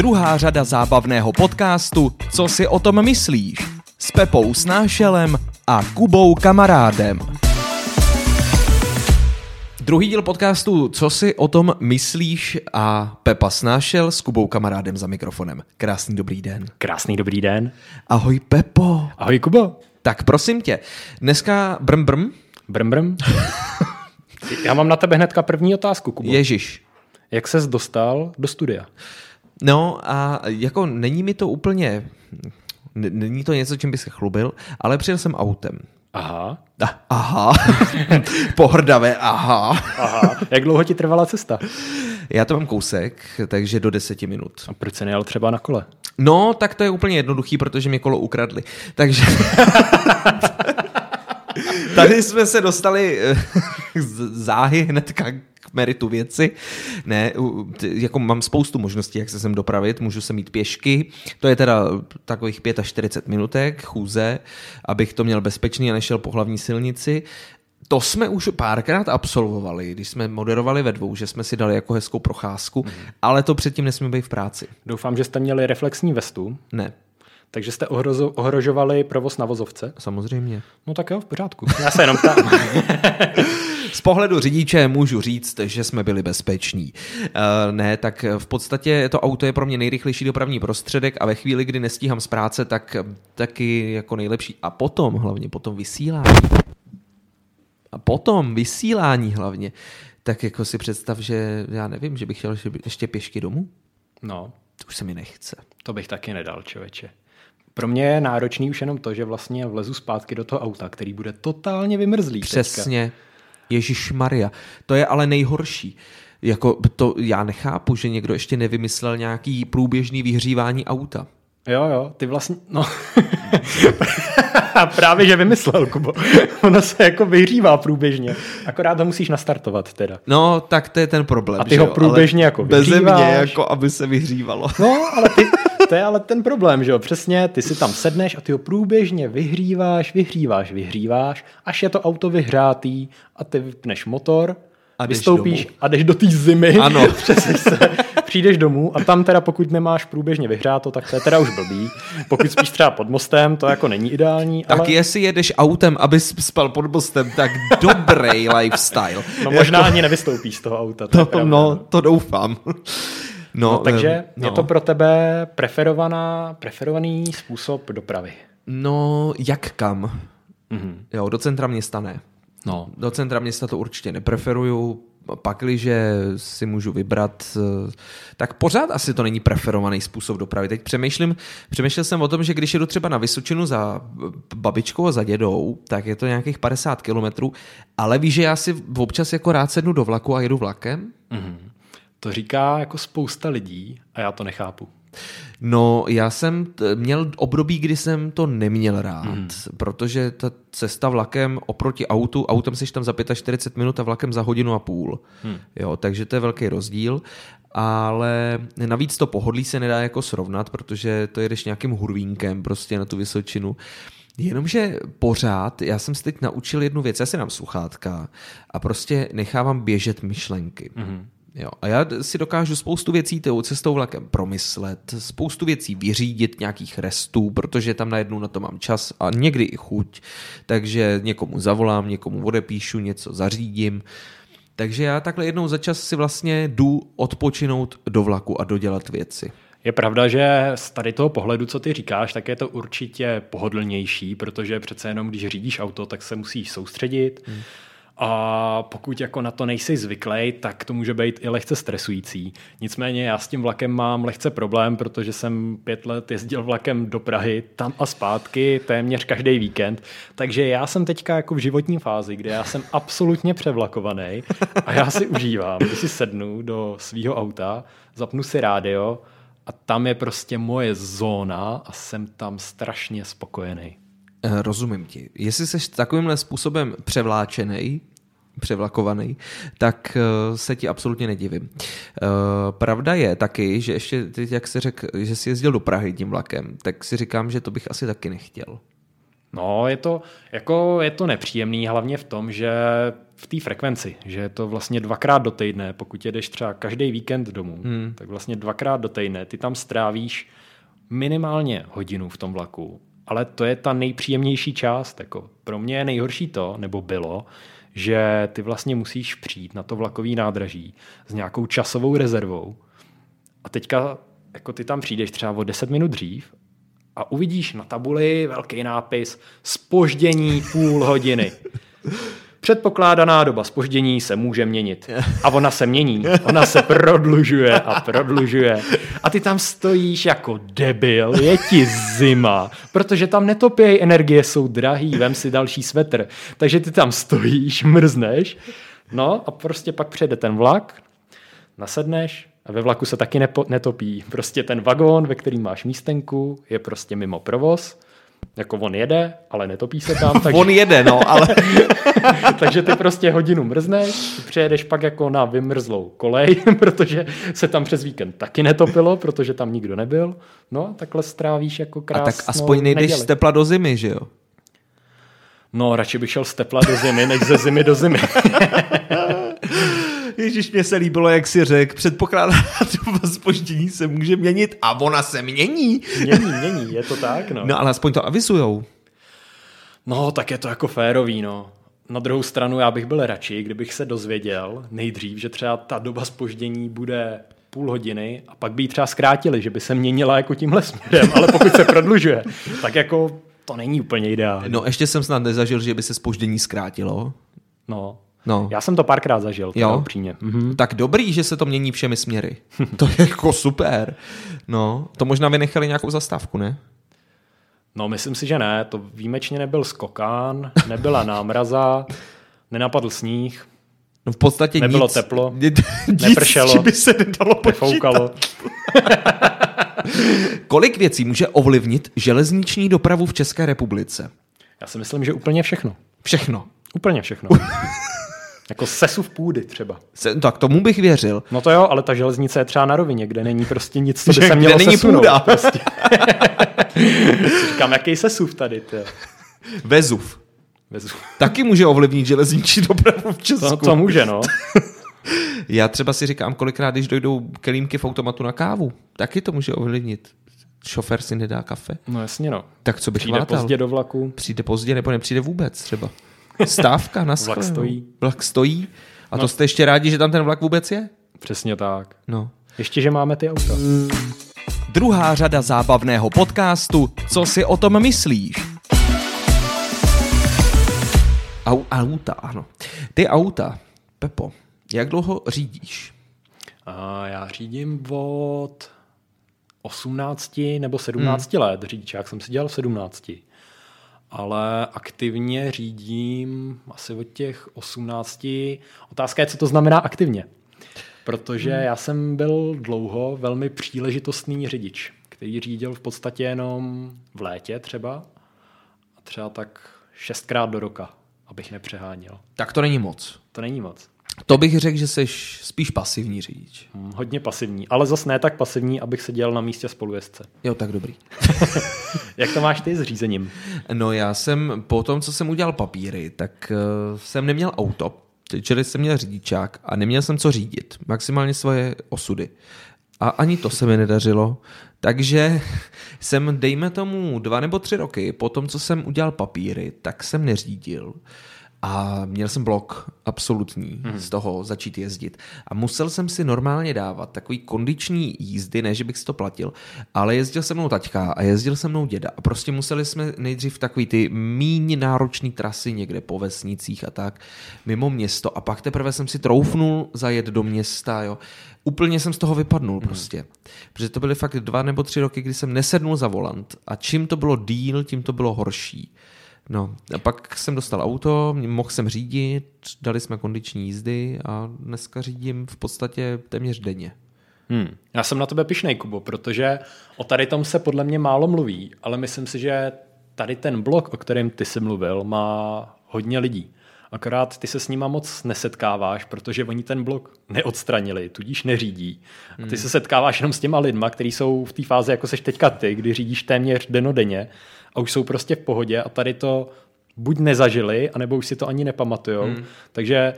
druhá řada zábavného podcastu Co si o tom myslíš? S Pepou Snášelem a Kubou Kamarádem. Druhý díl podcastu Co si o tom myslíš a Pepa Snášel s Kubou Kamarádem za mikrofonem. Krásný dobrý den. Krásný dobrý den. Ahoj Pepo. Ahoj Kubo. Tak prosím tě, dneska brm brm. Brm brm. Já mám na tebe hnedka první otázku, Kubo. Ježíš. Jak ses dostal do studia? No a jako není mi to úplně, není to něco, čím bych se chlubil, ale přijel jsem autem. Aha. Ah, Aha, pohrdavé, aha. Aha. Jak dlouho ti trvala cesta? Já to mám kousek, takže do deseti minut. A proč jsi nejel třeba na kole? No, tak to je úplně jednoduchý, protože mě kolo ukradli. Takže... Tady jsme se dostali eh, z- záhy hnedka k meritu věci. Ne, jako mám spoustu možností, jak se sem dopravit. Můžu se mít pěšky, to je teda takových 45 minutek chůze, abych to měl bezpečný a nešel po hlavní silnici. To jsme už párkrát absolvovali, když jsme moderovali ve dvou, že jsme si dali jako hezkou procházku, ale to předtím nesmí být v práci. Doufám, že jste měli reflexní vestu, Ne, takže jste ohrozo- ohrožovali provoz na vozovce. samozřejmě. No tak jo, v pořádku. Já se jenom ptám. Z pohledu řidiče můžu říct, že jsme byli bezpeční. Uh, ne, tak v podstatě to auto je pro mě nejrychlejší dopravní prostředek a ve chvíli, kdy nestíhám z práce, tak taky jako nejlepší. A potom, hlavně potom vysílání. A potom vysílání hlavně. Tak jako si představ, že já nevím, že bych chtěl ještě pěšky domů. No, To už se mi nechce. to bych taky nedal, člověče. Pro mě je náročný už jenom to, že vlastně vlezu zpátky do toho auta, který bude totálně vymrzlý. Přesně. Ježíš Maria. To je ale nejhorší. Jako to já nechápu, že někdo ještě nevymyslel nějaký průběžný vyhřívání auta. Jo, jo, ty vlastně, no. Právě, že vymyslel, Kubo. ono se jako vyhřívá průběžně. Akorát ho musíš nastartovat teda. No, tak to je ten problém. A ty že ho jo? průběžně ale jako Beze mě, vyhříváš. jako aby se vyhřívalo. No, ale ty, to je ale ten problém, že jo, přesně, ty si tam sedneš a ty ho průběžně vyhříváš, vyhříváš, vyhříváš, až je to auto vyhrátý a ty vypneš motor, A vystoupíš domů. a jdeš do té zimy, Ano. přesně se, přijdeš domů a tam teda pokud nemáš průběžně vyhráto, tak to je teda už blbý. Pokud spíš třeba pod mostem, to jako není ideální, Tak ale jestli jedeš autem, aby spal pod mostem, tak dobrý lifestyle. no, možná ani nevystoupíš z toho auta. To, To, pravda, no, to doufám. No, No, takže no. je to pro tebe preferovaná, preferovaný způsob dopravy. No, jak kam? Mhm. Jo, do centra města ne. No, Do centra města to určitě nepreferuju, pakliže si můžu vybrat, eh, tak pořád asi to není preferovaný způsob dopravy. Teď přemýšlím, přemýšlel jsem o tom, že když jedu třeba na Vysočinu za babičkou a za dědou, tak je to nějakých 50 kilometrů, ale víš, že já si občas jako rád sednu do vlaku a jedu vlakem? Mhm. To říká jako spousta lidí a já to nechápu. No, já jsem t- měl období, kdy jsem to neměl rád, mm. protože ta cesta vlakem oproti autu, autem jsi tam za 45 minut a vlakem za hodinu a půl. Mm. Jo, takže to je velký rozdíl, ale navíc to pohodlí se nedá jako srovnat, protože to jedeš nějakým hurvínkem prostě na tu Vysočinu. Jenomže pořád, já jsem se teď naučil jednu věc, já si dám sluchátka a prostě nechávám běžet myšlenky. Mm. Jo, a já si dokážu spoustu věcí tou cestou vlakem promyslet, spoustu věcí vyřídit, nějakých restů, protože tam najednou na to mám čas a někdy i chuť. Takže někomu zavolám, někomu odepíšu, něco zařídím. Takže já takhle jednou za čas si vlastně jdu odpočinout do vlaku a dodělat věci. Je pravda, že z tady toho pohledu, co ty říkáš, tak je to určitě pohodlnější, protože přece jenom, když řídíš auto, tak se musíš soustředit. Hmm. A pokud jako na to nejsi zvyklý, tak to může být i lehce stresující. Nicméně já s tím vlakem mám lehce problém, protože jsem pět let jezdil vlakem do Prahy, tam a zpátky, téměř každý víkend. Takže já jsem teďka jako v životní fázi, kde já jsem absolutně převlakovaný a já si užívám, když si sednu do svého auta, zapnu si rádio a tam je prostě moje zóna a jsem tam strašně spokojený. Eh, Rozumím ti. Jestli jsi takovýmhle způsobem převláčený, převlakovaný, tak eh, se ti absolutně nedivím. Eh, Pravda je taky, že ještě teď, jak jsi řekl, že jsi jezdil do Prahy tím vlakem, tak si říkám, že to bych asi taky nechtěl. No, je to, jako, je to nepříjemný, hlavně v tom, že v té frekvenci, že je to vlastně dvakrát do týdne, pokud jedeš třeba každý víkend domů, hmm. tak vlastně dvakrát do týdne ty tam strávíš minimálně hodinu v tom vlaku, ale to je ta nejpříjemnější část. Jako pro mě je nejhorší to, nebo bylo, že ty vlastně musíš přijít na to vlakový nádraží s nějakou časovou rezervou a teďka jako ty tam přijdeš třeba o 10 minut dřív a uvidíš na tabuli velký nápis spoždění půl hodiny. Předpokládaná doba spoždění se může měnit. A ona se mění. Ona se prodlužuje a prodlužuje. A ty tam stojíš jako debil, je ti zima, protože tam netopějí energie, jsou drahý, vem si další svetr. Takže ty tam stojíš, mrzneš, no a prostě pak přijede ten vlak, nasedneš, a ve vlaku se taky nepo, netopí. Prostě ten vagón, ve kterým máš místenku, je prostě mimo provoz. Jako on jede, ale netopí se tam. Takže... on jede, no, ale... takže ty prostě hodinu mrzneš, přejedeš pak jako na vymrzlou kolej, protože se tam přes víkend taky netopilo, protože tam nikdo nebyl. No takhle strávíš jako krásnou A tak aspoň nejdeš z tepla do zimy, že jo? No, radši bych šel z tepla do zimy, než ze zimy do zimy. Ježíš, mě se líbilo, jak si řekl, předpokládá doba spoždění se může měnit a ona se mění. Mění, mění, je to tak, no. No ale aspoň to avizujou. No, tak je to jako férový, no. Na druhou stranu já bych byl radši, kdybych se dozvěděl nejdřív, že třeba ta doba spoždění bude půl hodiny a pak by ji třeba zkrátili, že by se měnila jako tímhle směrem, ale pokud se prodlužuje, tak jako to není úplně ideální. No ještě jsem snad nezažil, že by se spoždění zkrátilo. No, No. Já jsem to párkrát zažil, jo? upřímně. Mhm. Tak dobrý, že se to mění všemi směry. to je jako super. No, to možná vynechali nějakou zastávku, ne? No, myslím si, že ne. To výjimečně nebyl skokán, nebyla námraza, nenapadl sníh. No v podstatě Nebylo nic, teplo, nic, nepršelo, by se nedalo nefoukalo. Kolik věcí může ovlivnit železniční dopravu v České republice? Já si myslím, že úplně všechno. Všechno. Úplně všechno. Jako sesuv půdy třeba. Se, tak tomu bych věřil. No to jo, ale ta železnice je třeba na rovině, kde není prostě nic, co by se mělo není sesunout. Půda. Prostě. Říkám, jaký sesuv tady. Tě. Vezuv. Vezuv. Taky může ovlivnit železniční dopravu v Česku. To, to může, no. Já třeba si říkám, kolikrát, když dojdou kelímky v automatu na kávu, taky to může ovlivnit. Šofér si nedá kafe. No jasně, no. Tak co bych Přijde látal? pozdě do vlaku. Přijde pozdě nebo nepřijde vůbec třeba. Stávka na Vlak stojí. Vlak stojí. A no. to jste ještě rádi, že tam ten vlak vůbec je? Přesně tak. No. Ještě, že máme ty auta. Druhá řada zábavného podcastu Co si o tom myslíš? Au, auta, ano. Ty auta, Pepo, jak dlouho řídíš? A já řídím od 18 nebo 17 hmm. let. Řidičák jsem si dělal v 17 ale aktivně řídím asi od těch 18. Otázka je, co to znamená aktivně. Protože hmm. já jsem byl dlouho velmi příležitostný řidič, který řídil v podstatě jenom v létě třeba a třeba tak šestkrát do roka, abych nepřeháněl. Tak to není moc. To není moc. To bych řekl, že jsi spíš pasivní řidič. Hmm, hodně pasivní, ale zas ne tak pasivní, abych seděl na místě spolujezdce. Jo, tak dobrý. Jak to máš ty s řízením? No já jsem, po tom, co jsem udělal papíry, tak uh, jsem neměl auto, čili jsem měl řidičák a neměl jsem co řídit. Maximálně svoje osudy. A ani to se mi nedařilo. Takže jsem, dejme tomu, dva nebo tři roky po tom, co jsem udělal papíry, tak jsem neřídil. A měl jsem blok absolutní hmm. z toho začít jezdit. A musel jsem si normálně dávat takový kondiční jízdy, ne, že bych si to platil, ale jezdil se mnou taťka a jezdil se mnou děda. A prostě museli jsme nejdřív takový ty míň náročné trasy někde po vesnicích a tak, mimo město. A pak teprve jsem si troufnul zajet do města, jo. Úplně jsem z toho vypadnul hmm. prostě. Protože to byly fakt dva nebo tři roky, kdy jsem nesednul za volant. A čím to bylo díl, tím to bylo horší. No, a pak jsem dostal auto, mohl jsem řídit, dali jsme kondiční jízdy a dneska řídím v podstatě téměř denně. Hmm. Já jsem na tebe pišnej, Kubo, protože o tady tom se podle mě málo mluví, ale myslím si, že tady ten blok, o kterém ty jsi mluvil, má hodně lidí. Akorát ty se s nima moc nesetkáváš, protože oni ten blok neodstranili, tudíž neřídí. A ty se setkáváš jenom s těma lidma, kteří jsou v té fázi, jako seš teďka ty, kdy řídíš téměř denodenně a už jsou prostě v pohodě a tady to buď nezažili, anebo už si to ani nepamatujou. Hmm. Takže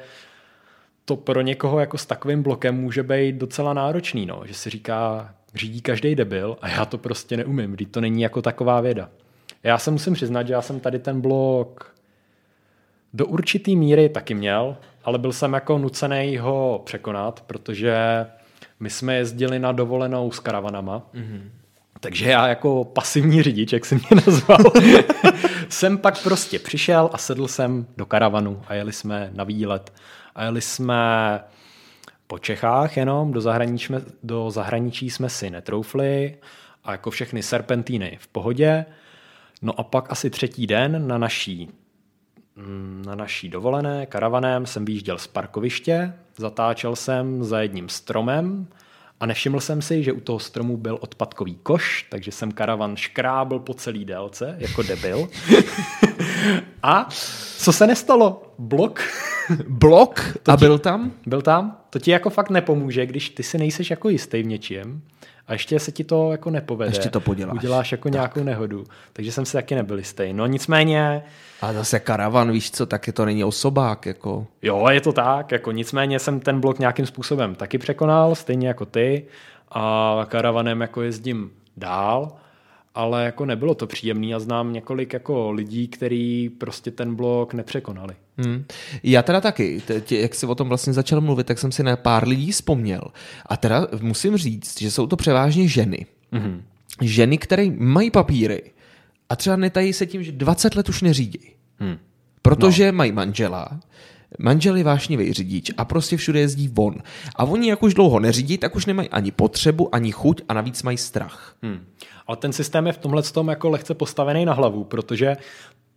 to pro někoho jako s takovým blokem může být docela náročný, no, že si říká, řídí každý debil a já to prostě neumím, když to není jako taková věda. Já se musím přiznat, že já jsem tady ten blok do určitý míry taky měl, ale byl jsem jako nucený ho překonat, protože my jsme jezdili na dovolenou s karavanama, mm-hmm. takže já jako pasivní řidič, jak jsem mě nazval, jsem pak prostě přišel a sedl jsem do karavanu a jeli jsme na výlet. A jeli jsme po Čechách jenom, do zahraničí, jsme, do zahraničí jsme si netroufli a jako všechny serpentíny v pohodě. No a pak asi třetí den na naší, na naší dovolené karavanem jsem vyjížděl z parkoviště, zatáčel jsem za jedním stromem a nevšiml jsem si, že u toho stromu byl odpadkový koš, takže jsem karavan škrábl po celý délce, jako debil. a co se nestalo? Blok. Blok? a byl tam? Byl tam. To ti jako fakt nepomůže, když ty si nejseš jako jistý v něčím a ještě se ti to jako nepovede. Ještě to poděláš. Uděláš jako tak. nějakou nehodu. Takže jsem si taky nebyl jistý. No nicméně... A zase karavan, víš co, taky to není osobák. Jako. Jo, je to tak. Jako nicméně jsem ten blok nějakým způsobem taky překonal, stejně jako ty. A karavanem jako jezdím dál ale jako nebylo to příjemný a znám několik jako lidí, kteří prostě ten blok nepřekonali. Hmm. Já teda taky, teď, jak jsi o tom vlastně začal mluvit, tak jsem si na pár lidí vzpomněl. A teda musím říct, že jsou to převážně ženy. Hmm. Ženy, které mají papíry a třeba netají se tím, že 20 let už neřídí. Hmm. Protože no. mají manžela, Manžel je vášnivý řidič a prostě všude jezdí von. A oni, jak už dlouho neřídí, tak už nemají ani potřebu, ani chuť a navíc mají strach. Hmm. Ale ten systém je v tomhle tom jako lehce postavený na hlavu, protože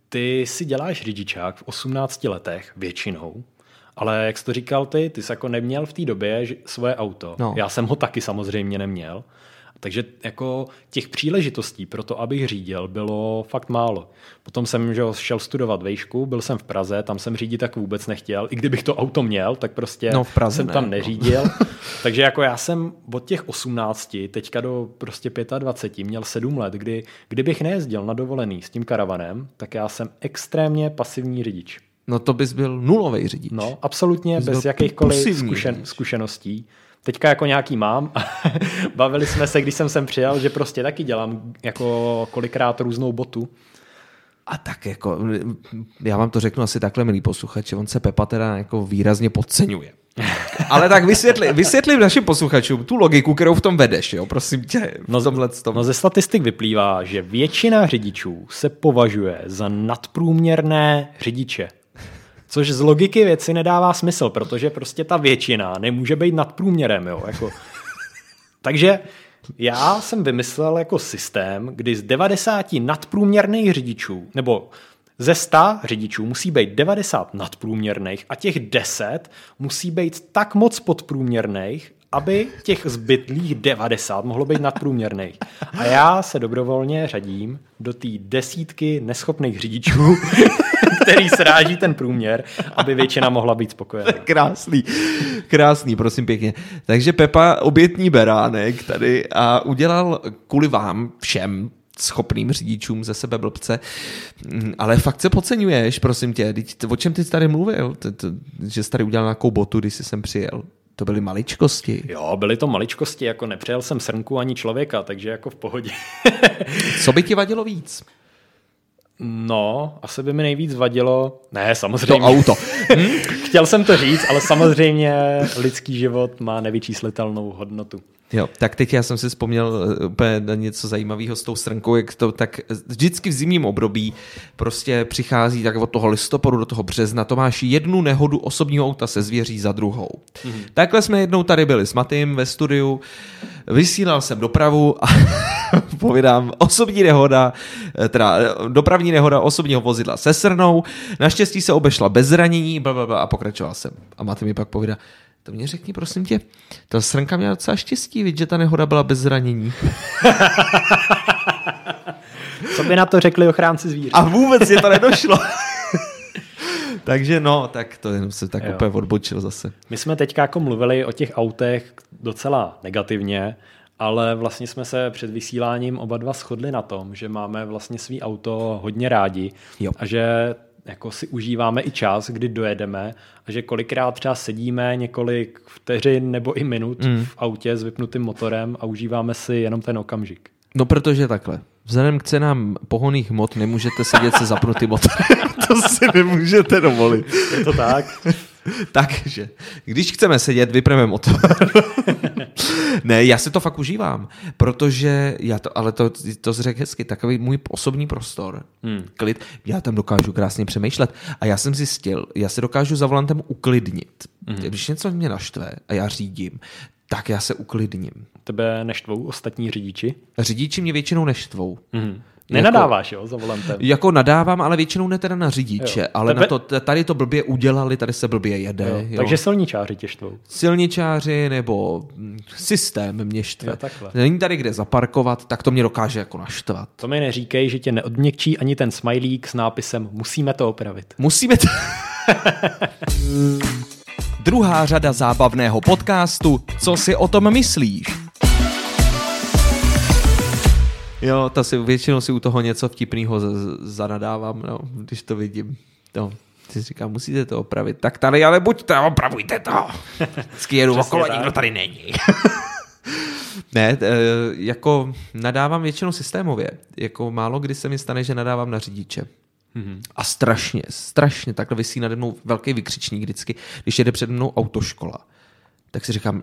ty si děláš řidičák v 18 letech většinou, ale jak jsi to říkal ty, ty jsi jako neměl v té době svoje auto. No. Já jsem ho taky samozřejmě neměl. Takže jako těch příležitostí pro to, abych řídil, bylo fakt málo. Potom jsem že šel studovat vejšku, byl jsem v Praze, tam jsem řídit tak vůbec nechtěl. I kdybych to auto měl, tak prostě no, v Praze jsem ne, tam no. neřídil. No. Takže jako já jsem od těch 18 teďka do prostě 25 měl 7 let, kdy kdybych nejezdil na dovolený s tím karavanem, tak já jsem extrémně pasivní řidič. No to bys byl nulový řidič. No, absolutně bez jakýchkoliv zkušen, zkušeností. Teďka jako nějaký mám. Bavili jsme se, když jsem sem přijel, že prostě taky dělám jako kolikrát různou botu. A tak jako, já vám to řeknu asi takhle, milý posluchači, on se Pepa teda jako výrazně podceňuje. Ale tak vysvětli, vysvětli našim posluchačům tu logiku, kterou v tom vedeš, jo, prosím tě. No, tom. no ze statistik vyplývá, že většina řidičů se považuje za nadprůměrné řidiče. Což z logiky věci nedává smysl, protože prostě ta většina nemůže být nad průměrem. Jo? Jako... Takže já jsem vymyslel jako systém, kdy z 90 nadprůměrných řidičů, nebo ze 100 řidičů musí být 90 nadprůměrných a těch 10 musí být tak moc podprůměrných, aby těch zbytlých 90 mohlo být nadprůměrných. A já se dobrovolně řadím do té desítky neschopných řidičů, který sráží ten průměr, aby většina mohla být spokojená. Krásný, krásný, prosím pěkně. Takže Pepa obětní beránek tady a udělal kvůli vám všem schopným řidičům ze sebe blbce, ale fakt se podceňuješ, prosím tě, o čem ty jsi tady mluvil, že jsi tady udělal nějakou botu, když jsi sem přijel? To byly maličkosti. Jo, byly to maličkosti, jako nepřijel jsem srnku ani člověka, takže jako v pohodě. Co by ti vadilo víc? No, asi by mi nejvíc vadilo, ne, samozřejmě. To auto. Hm? Chtěl jsem to říct, ale samozřejmě lidský život má nevyčíslitelnou hodnotu. Jo, tak teď já jsem si vzpomněl eh, úplně na něco zajímavého s tou strnkou, jak to tak vždycky v zimním období prostě přichází tak od toho listopadu do toho března, to máš jednu nehodu osobního auta se zvěří za druhou. Mm-hmm. Takhle jsme jednou tady byli s Matým ve studiu, vysílal jsem dopravu a povídám, osobní nehoda, eh, teda eh, dopravní nehoda osobního vozidla se srnou, naštěstí se obešla bez zranění blablabla, a pokračoval jsem. A Matý mi pak povídá, to mě řekni, prosím tě, ta srnka měla docela štěstí, viď, že ta nehoda byla bez zranění. Co by na to řekli ochránci zvířat? A vůbec je to nedošlo. Takže no, tak to jenom se tak jo. úplně odbočil zase. My jsme teďka jako mluvili o těch autech docela negativně, ale vlastně jsme se před vysíláním oba dva shodli na tom, že máme vlastně svý auto hodně rádi jo. a že jako si užíváme i čas, kdy dojedeme a že kolikrát třeba sedíme několik vteřin nebo i minut mm. v autě s vypnutým motorem a užíváme si jenom ten okamžik. No protože takhle. Vzhledem k cenám pohoných mod nemůžete sedět se zapnutým motorem. to si nemůžete dovolit. Je to tak. Takže, když chceme sedět, vypneme motor. ne, já si to fakt užívám, protože já to, ale to, to řekl hezky, takový můj osobní prostor, hmm. klid, já tam dokážu krásně přemýšlet a já jsem zjistil, já se dokážu za volantem uklidnit. Hmm. Když něco mě naštve a já řídím, tak já se uklidním. Tebe neštvou ostatní řidiči? Řidiči mě většinou neštvou. Hmm. Nenadáváš, jo, za volantem. Jako nadávám, ale většinou ne teda na řidiče, jo. ale Tebe... na to, tady to blbě udělali, tady se blbě jede. Jo. Jo. Takže silničáři tě štvou. Silničáři nebo systém mě štve. Jo, takhle. Není tady kde zaparkovat, tak to mě dokáže jako naštvat. To mi neříkej, že tě neodměkčí ani ten smajlík s nápisem musíme to opravit. Musíme to... Druhá řada zábavného podcastu Co si o tom myslíš? Jo, to si většinou si u toho něco vtipného zanadávám, no, když to vidím. No, si říkám, musíte to opravit. Tak tady ale buďte, opravujte to. Vždycky jedu okolo, nikdo tady není. ne, e, jako nadávám většinou systémově. Jako málo kdy se mi stane, že nadávám na řidiče. Mm-hmm. A strašně, strašně takhle vysí nade mnou velký vykřičník vždycky, když jede před mnou autoškola. Tak si říkám,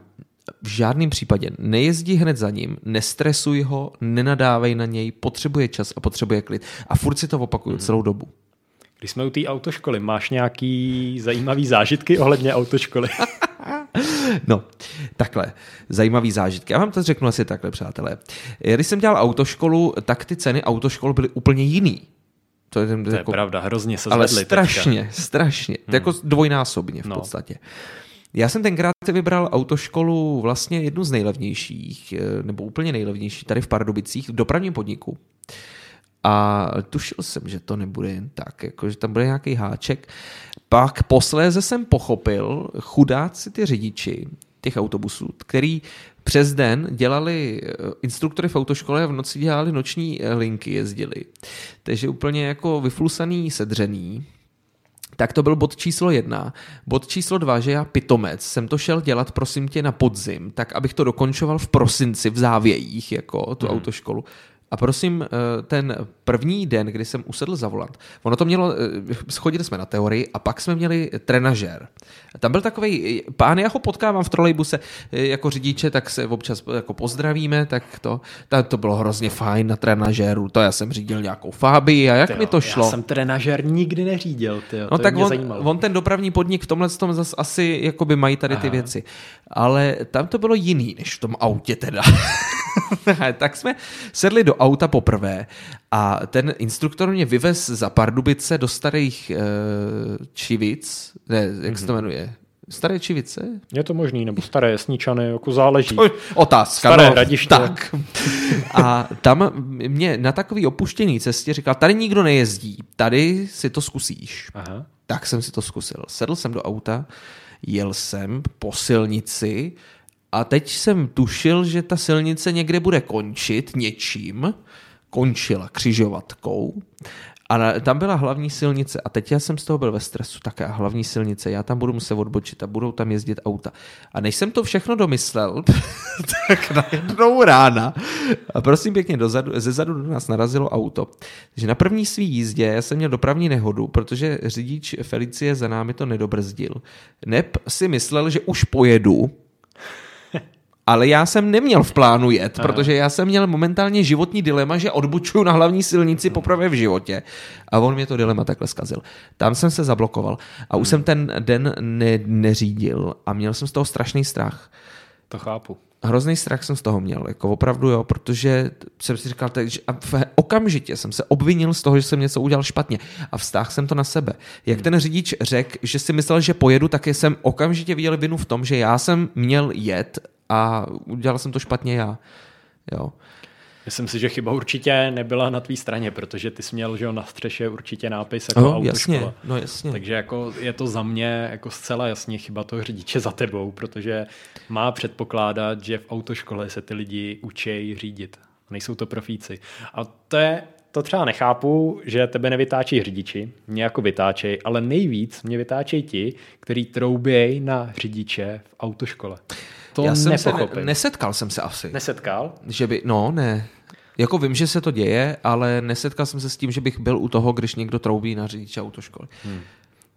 v žádném případě nejezdí hned za ním, nestresuj ho, nenadávej na něj, potřebuje čas a potřebuje klid. A furt si to opakuju hmm. celou dobu. Když jsme u té autoškoly, máš nějaký zajímavý zážitky ohledně autoškoly? no, takhle, zajímavý zážitky. Já vám to řeknu asi takhle, přátelé. Když jsem dělal autoškolu, tak ty ceny autoškol byly úplně jiný. To je, to jako, je pravda, hrozně se zvedly Ale strašně, teďka. strašně. Hmm. To jako dvojnásobně v no. podstatě. Já jsem tenkrát vybral autoškolu vlastně jednu z nejlevnějších, eh, nebo úplně nejlevnější, tady v Pardubicích, v dopravním podniku. A tušil jsem, že to nebude jen tak, jako, že tam bude nějaký háček. Pak posléze jsem pochopil, chudáci ty řidiči těch autobusů, který přes den dělali eh, instruktory v autoškole a v noci dělali noční eh, linky, jezdili. Takže úplně jako vyflusaný, sedřený. Tak to byl bod číslo jedna. Bod číslo dva, že já pitomec jsem to šel dělat, prosím tě, na podzim, tak abych to dokončoval v prosinci v závějích, jako tu hmm. autoškolu. A prosím, eh, ten první den, kdy jsem usedl za volant, ono to mělo, eh, schodili jsme na teorii a pak jsme měli trenažér. Tam byl takový pán, já ho potkávám v trolejbuse eh, jako řidiče, tak se občas jako pozdravíme, tak to, to bylo hrozně fajn na trenažéru, to já jsem řídil nějakou Fábii a jak tyjo, mi to šlo. Já jsem trenažér nikdy neřídil, tyjo, no to tak on, on, ten dopravní podnik v tomhle tom zase asi jakoby mají tady ty Aha. věci. Ale tam to bylo jiný, než v tom autě teda. tak jsme sedli do auta poprvé a ten instruktor mě vyvez za Pardubice do starých uh, Čivic, ne, jak se to mhm. jmenuje? Staré Čivice? Je to možný, nebo staré Jesničany, jako záleží. Otázka. Staré no, hradiště. Tak. A tam mě na takový opuštěný cestě říkal, tady nikdo nejezdí, tady si to zkusíš. Aha. Tak jsem si to zkusil. Sedl jsem do auta, jel jsem po silnici a teď jsem tušil, že ta silnice někde bude končit něčím, končila křižovatkou a tam byla hlavní silnice a teď já jsem z toho byl ve stresu, taká hlavní silnice, já tam budu muset odbočit a budou tam jezdit auta. A než jsem to všechno domyslel, tak najednou rána a prosím pěkně, dozadu, ze zadu do nás narazilo auto. Takže na první svý jízdě já jsem měl dopravní nehodu, protože řidič Felicie za námi to nedobrzdil. Neb si myslel, že už pojedu, ale já jsem neměl v plánu jet, protože já jsem měl momentálně životní dilema, že odbučuju na hlavní silnici poprvé v životě. A on mě to dilema takhle zkazil. Tam jsem se zablokoval a už hmm. jsem ten den ne, neřídil a měl jsem z toho strašný strach. To chápu. Hrozný strach jsem z toho měl, jako opravdu jo, protože jsem si říkal, že a v okamžitě jsem se obvinil z toho, že jsem něco udělal špatně a vztáhl jsem to na sebe. Jak hmm. ten řidič řekl, že si myslel, že pojedu, tak jsem okamžitě viděl vinu v tom, že já jsem měl jet a udělal jsem to špatně já. Jo. Myslím si, že chyba určitě nebyla na tvý straně, protože ty jsi měl že jo, na střeše určitě nápis jako No, autoškola. jasně, no jasně. Takže jako je to za mě jako zcela jasně chyba toho řidiče za tebou, protože má předpokládat, že v autoškole se ty lidi učí řídit. Nejsou to profíci. A to je, to třeba nechápu, že tebe nevytáčí řidiči, mě jako vytáčej, ale nejvíc mě vytáčejí ti, který troubějí na řidiče v autoškole. To Já jsem se ne, nesetkal jsem se asi. Nesetkal? Že by, no ne. Jako vím, že se to děje, ale nesetkal jsem se s tím, že bych byl u toho, když někdo troubí na řidiče autoškoly. Hmm.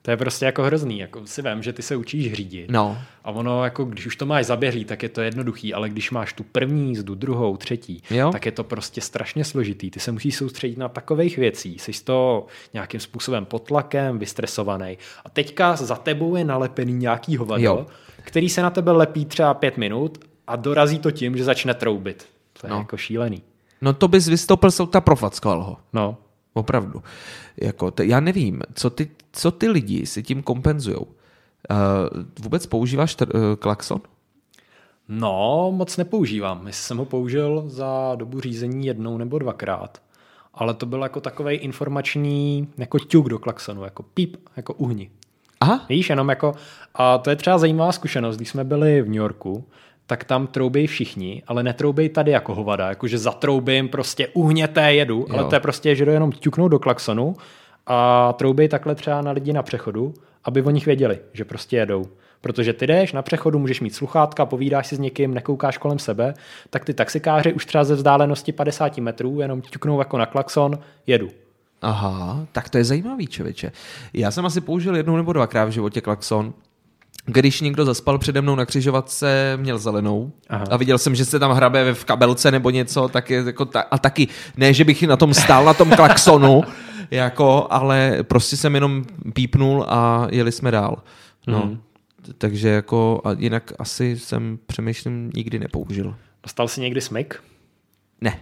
To je prostě jako hrozný. Jako si vím, že ty se učíš řídit. No. A ono, jako když už to máš zaběhlý, tak je to jednoduchý, ale když máš tu první jízdu, druhou, třetí, Jo. tak je to prostě strašně složitý. Ty se musíš soustředit na takových věcí. Jsi toho nějakým způsobem pod tlakem, vystresovaný. A teďka za tebou je nalepený nějaký hovado, Jo. Který se na tebe lepí třeba pět minut a dorazí to tím, že začne troubit. To je No. jako šílený. No to bys vystoupil z auta, profackoval ho. No. Opravdu. Jako, te, já nevím, co ty, co ty lidi si tím kompenzujou. Uh, vůbec používáš tr- uh, klakson? No, moc nepoužívám. Myslím, jsem ho použil za dobu řízení jednou nebo dvakrát. Ale to byl jako takový informační jako ťuk do klaxonu, jako píp, jako uhni. Aha, Víš, jenom jako, a to je třeba zajímavá zkušenost, když jsme byli v New Yorku, tak tam troubej všichni, ale netroubej tady jako hovada, jakože zatroubím prostě uhněté jedu, jo. ale to je prostě, že jdu jenom ťuknout do klaxonu a troubej takhle třeba na lidi na přechodu, aby o nich věděli, že prostě jedou. Protože ty jdeš na přechodu, můžeš mít sluchátka, povídáš si s někým, nekoukáš kolem sebe, tak ty taxikáři už třeba ze vzdálenosti 50 metrů jenom ťuknou jako na klakson, jedu. Aha, tak to je zajímavý, člověče. Já jsem asi použil jednou nebo dvakrát v životě klakson, když někdo zaspal přede mnou na křižovatce, měl zelenou Aha. a viděl jsem, že se tam hrabe v kabelce nebo něco, tak je jako ta, a taky, ne, že bych na tom stál, na tom klaxonu, jako, ale prostě jsem jenom pípnul a jeli jsme dál. No, Mhm. takže jako, a jinak asi jsem přemýšlím nikdy nepoužil. Dostal jsi někdy smyk? Ne,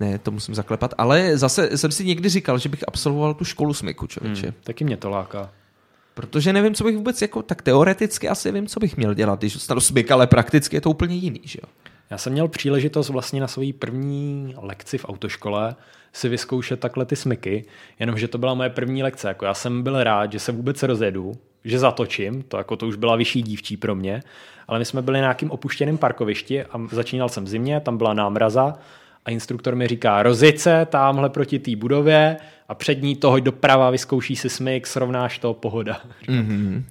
ne, to musím zaklepat, ale zase jsem si někdy říkal, že bych absolvoval tu školu smyku, člověče. Hmm. Taky mě to láká. Protože nevím, co bych vůbec jako, tak teoreticky asi vím, co bych měl dělat, když dostanu smyk, ale prakticky je to úplně jiný, že jo? Já jsem měl příležitost vlastně na své první lekci v autoškole si vyzkoušet takhle ty smyky, jenomže to byla moje první lekce. Jako já jsem byl rád, že se vůbec rozjedu, že zatočím, to, jako to už byla vyšší dívčí pro mě, ale my jsme byli na nějakým opuštěném parkovišti a začínal jsem v zimě, tam byla námraza a instruktor mi říká, rozjeď se tamhle proti té budově a před ní toho doprava, vyzkouší si smyk, srovnáš to, pohoda. Mm-hmm.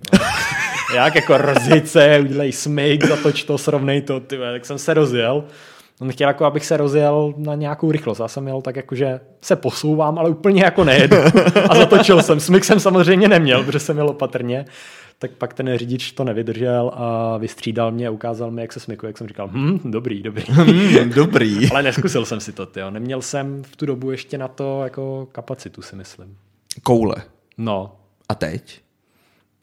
Jak jako rozjeď se, udělej smyk, zatoč to, srovnej to, ty, tak jsem se rozjel. On chtěl jako, abych se rozjel na nějakou rychlost. Já jsem jel tak jako, že se posouvám, ale úplně jako nejedu. A zatočil jsem. Smyk jsem samozřejmě neměl, protože jsem jel opatrně. Tak pak ten řidič to nevydržel a vystřídal mě a ukázal mi, jak se smykuje. Jak jsem říkal, hm, dobrý, dobrý. Mm, dobrý. ale neskusil jsem si to, tyjo. Neměl jsem v tu dobu ještě na to jako kapacitu, si myslím. Koule. No, A teď?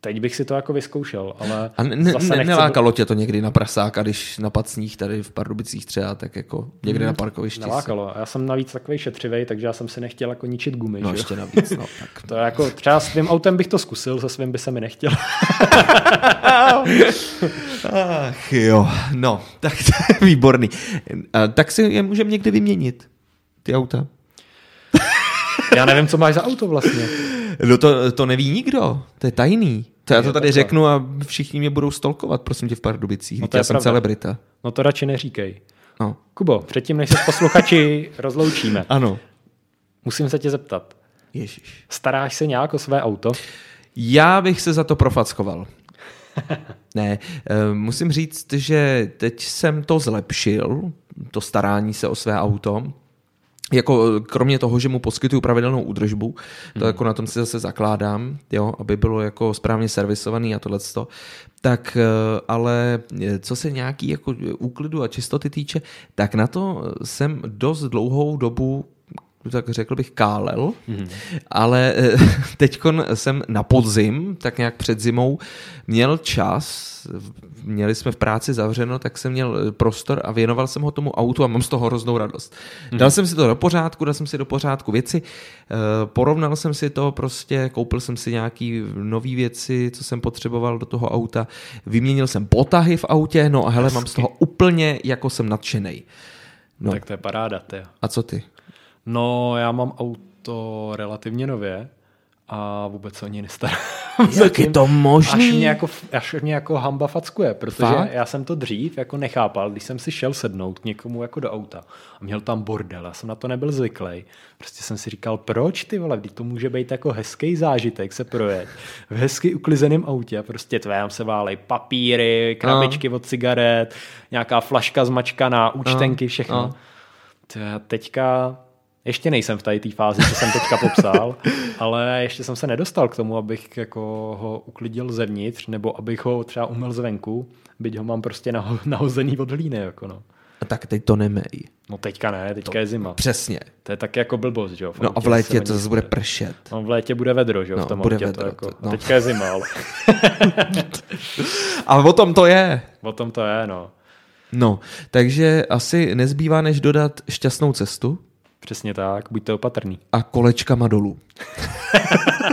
Teď bych si to jako vyzkoušel, ale A ne, ne, zase ne, nechci... nelákalo tě to někdy na prasáka, když na pacních tady v Pardubicích třeba, tak jako někde na parkovišti. si- Nelákalo. A Já jsem navíc takový šetřivej, takže já jsem si nechtěl jako ničit gumy. No že ještě navíc, no. Tak. To jako, třeba s tvým autem bych to zkusil, se svým by se mi nechtěl. Ach jo, no, tak to je výborný. A, tak si je můžeme někdy vyměnit, ty auta. Já nevím, co máš za auto vlastně. No to, to neví nikdo, to je tajný. To já to tady takhle. řeknu a všichni mě budou stolkovat, prosím tě, v Pardubicích. No to já jsem pravda. celebrita. No to radši neříkej. No. Kubo, předtím, než se s posluchači rozloučíme, Ano. musím se tě zeptat. Ježíš. Staráš se nějak o své auto? Já bych se za to profackoval. ne, eh, musím říct, že teď jsem to zlepšil, to starání se o své auto. Jako kromě toho, že mu poskytuju pravidelnou údržbu, to jako na tom si zase zakládám, jo, aby bylo jako správně servisovaný a tohleto, tak eh, ale eh, co se nějaký jako úklidu a čistoty týče, tak na to jsem dost dlouhou dobu tak řekl bych kálel, mm. ale teď jsem na podzim, tak nějak před zimou, měl čas, měli jsme v práci zavřeno, tak jsem měl prostor a věnoval jsem ho tomu autu a mám z toho hroznou radost. Mm. Dal jsem si to do pořádku, dal jsem si do pořádku věci, eh, porovnal jsem si to prostě, koupil jsem si nějaký nové věci, co jsem potřeboval do toho auta, vyměnil jsem potahy v autě, no a hele, mám z toho úplně, jako jsem nadšenej. No. Tak to je paráda, ty. A co ty? No, já mám auto relativně nově a vůbec se o něj nestarám. Jak je to možný? Až mě jako, až mě jako hamba fackuje, protože Fakt? já jsem to dřív jako nechápal, když jsem si šel sednout k někomu jako do auta a měl tam bordel, já jsem na to nebyl zvyklý. Prostě jsem si říkal, proč ty vole, když to může být jako hezký zážitek se projet v hezky uklizeném autě, prostě tvém se válej papíry, krabičky od cigaret, nějaká flaška zmačkaná, účtenky, všechno. a. To já teďka ještě nejsem v tady té fázi, co jsem teďka popsal, ale ještě jsem se nedostal k tomu, abych jako ho uklidil zevnitř, nebo abych ho třeba umyl zvenku, byť ho mám prostě naho- nahozený od hlíny. Jako no. A tak teď to nemej. no teďka ne, teďka je zima. Přesně. To je tak jako blbost, že jo? v No a v létě to zase bude pršet. No, v létě bude vedro, že jo, No, v tom bude autě. vedro, to jako, to- no. Teďka je zima, ale A o tom to je. o tom to je, no. No, takže asi nezbývá, než dodat šťastnou cestu Přesně tak, buďte opatrný. a kolečkama dolů.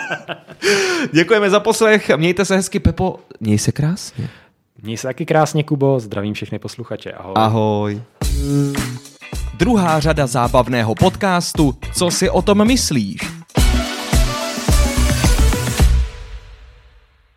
Děkujeme za poslech, mějte se hezky, Pepo, měj se krásně. Měj se taky krásně, Kubo, zdravím všechny posluchače, ahoj. Ahoj. Druhá řada zábavného podcastu Co si o tom myslíš?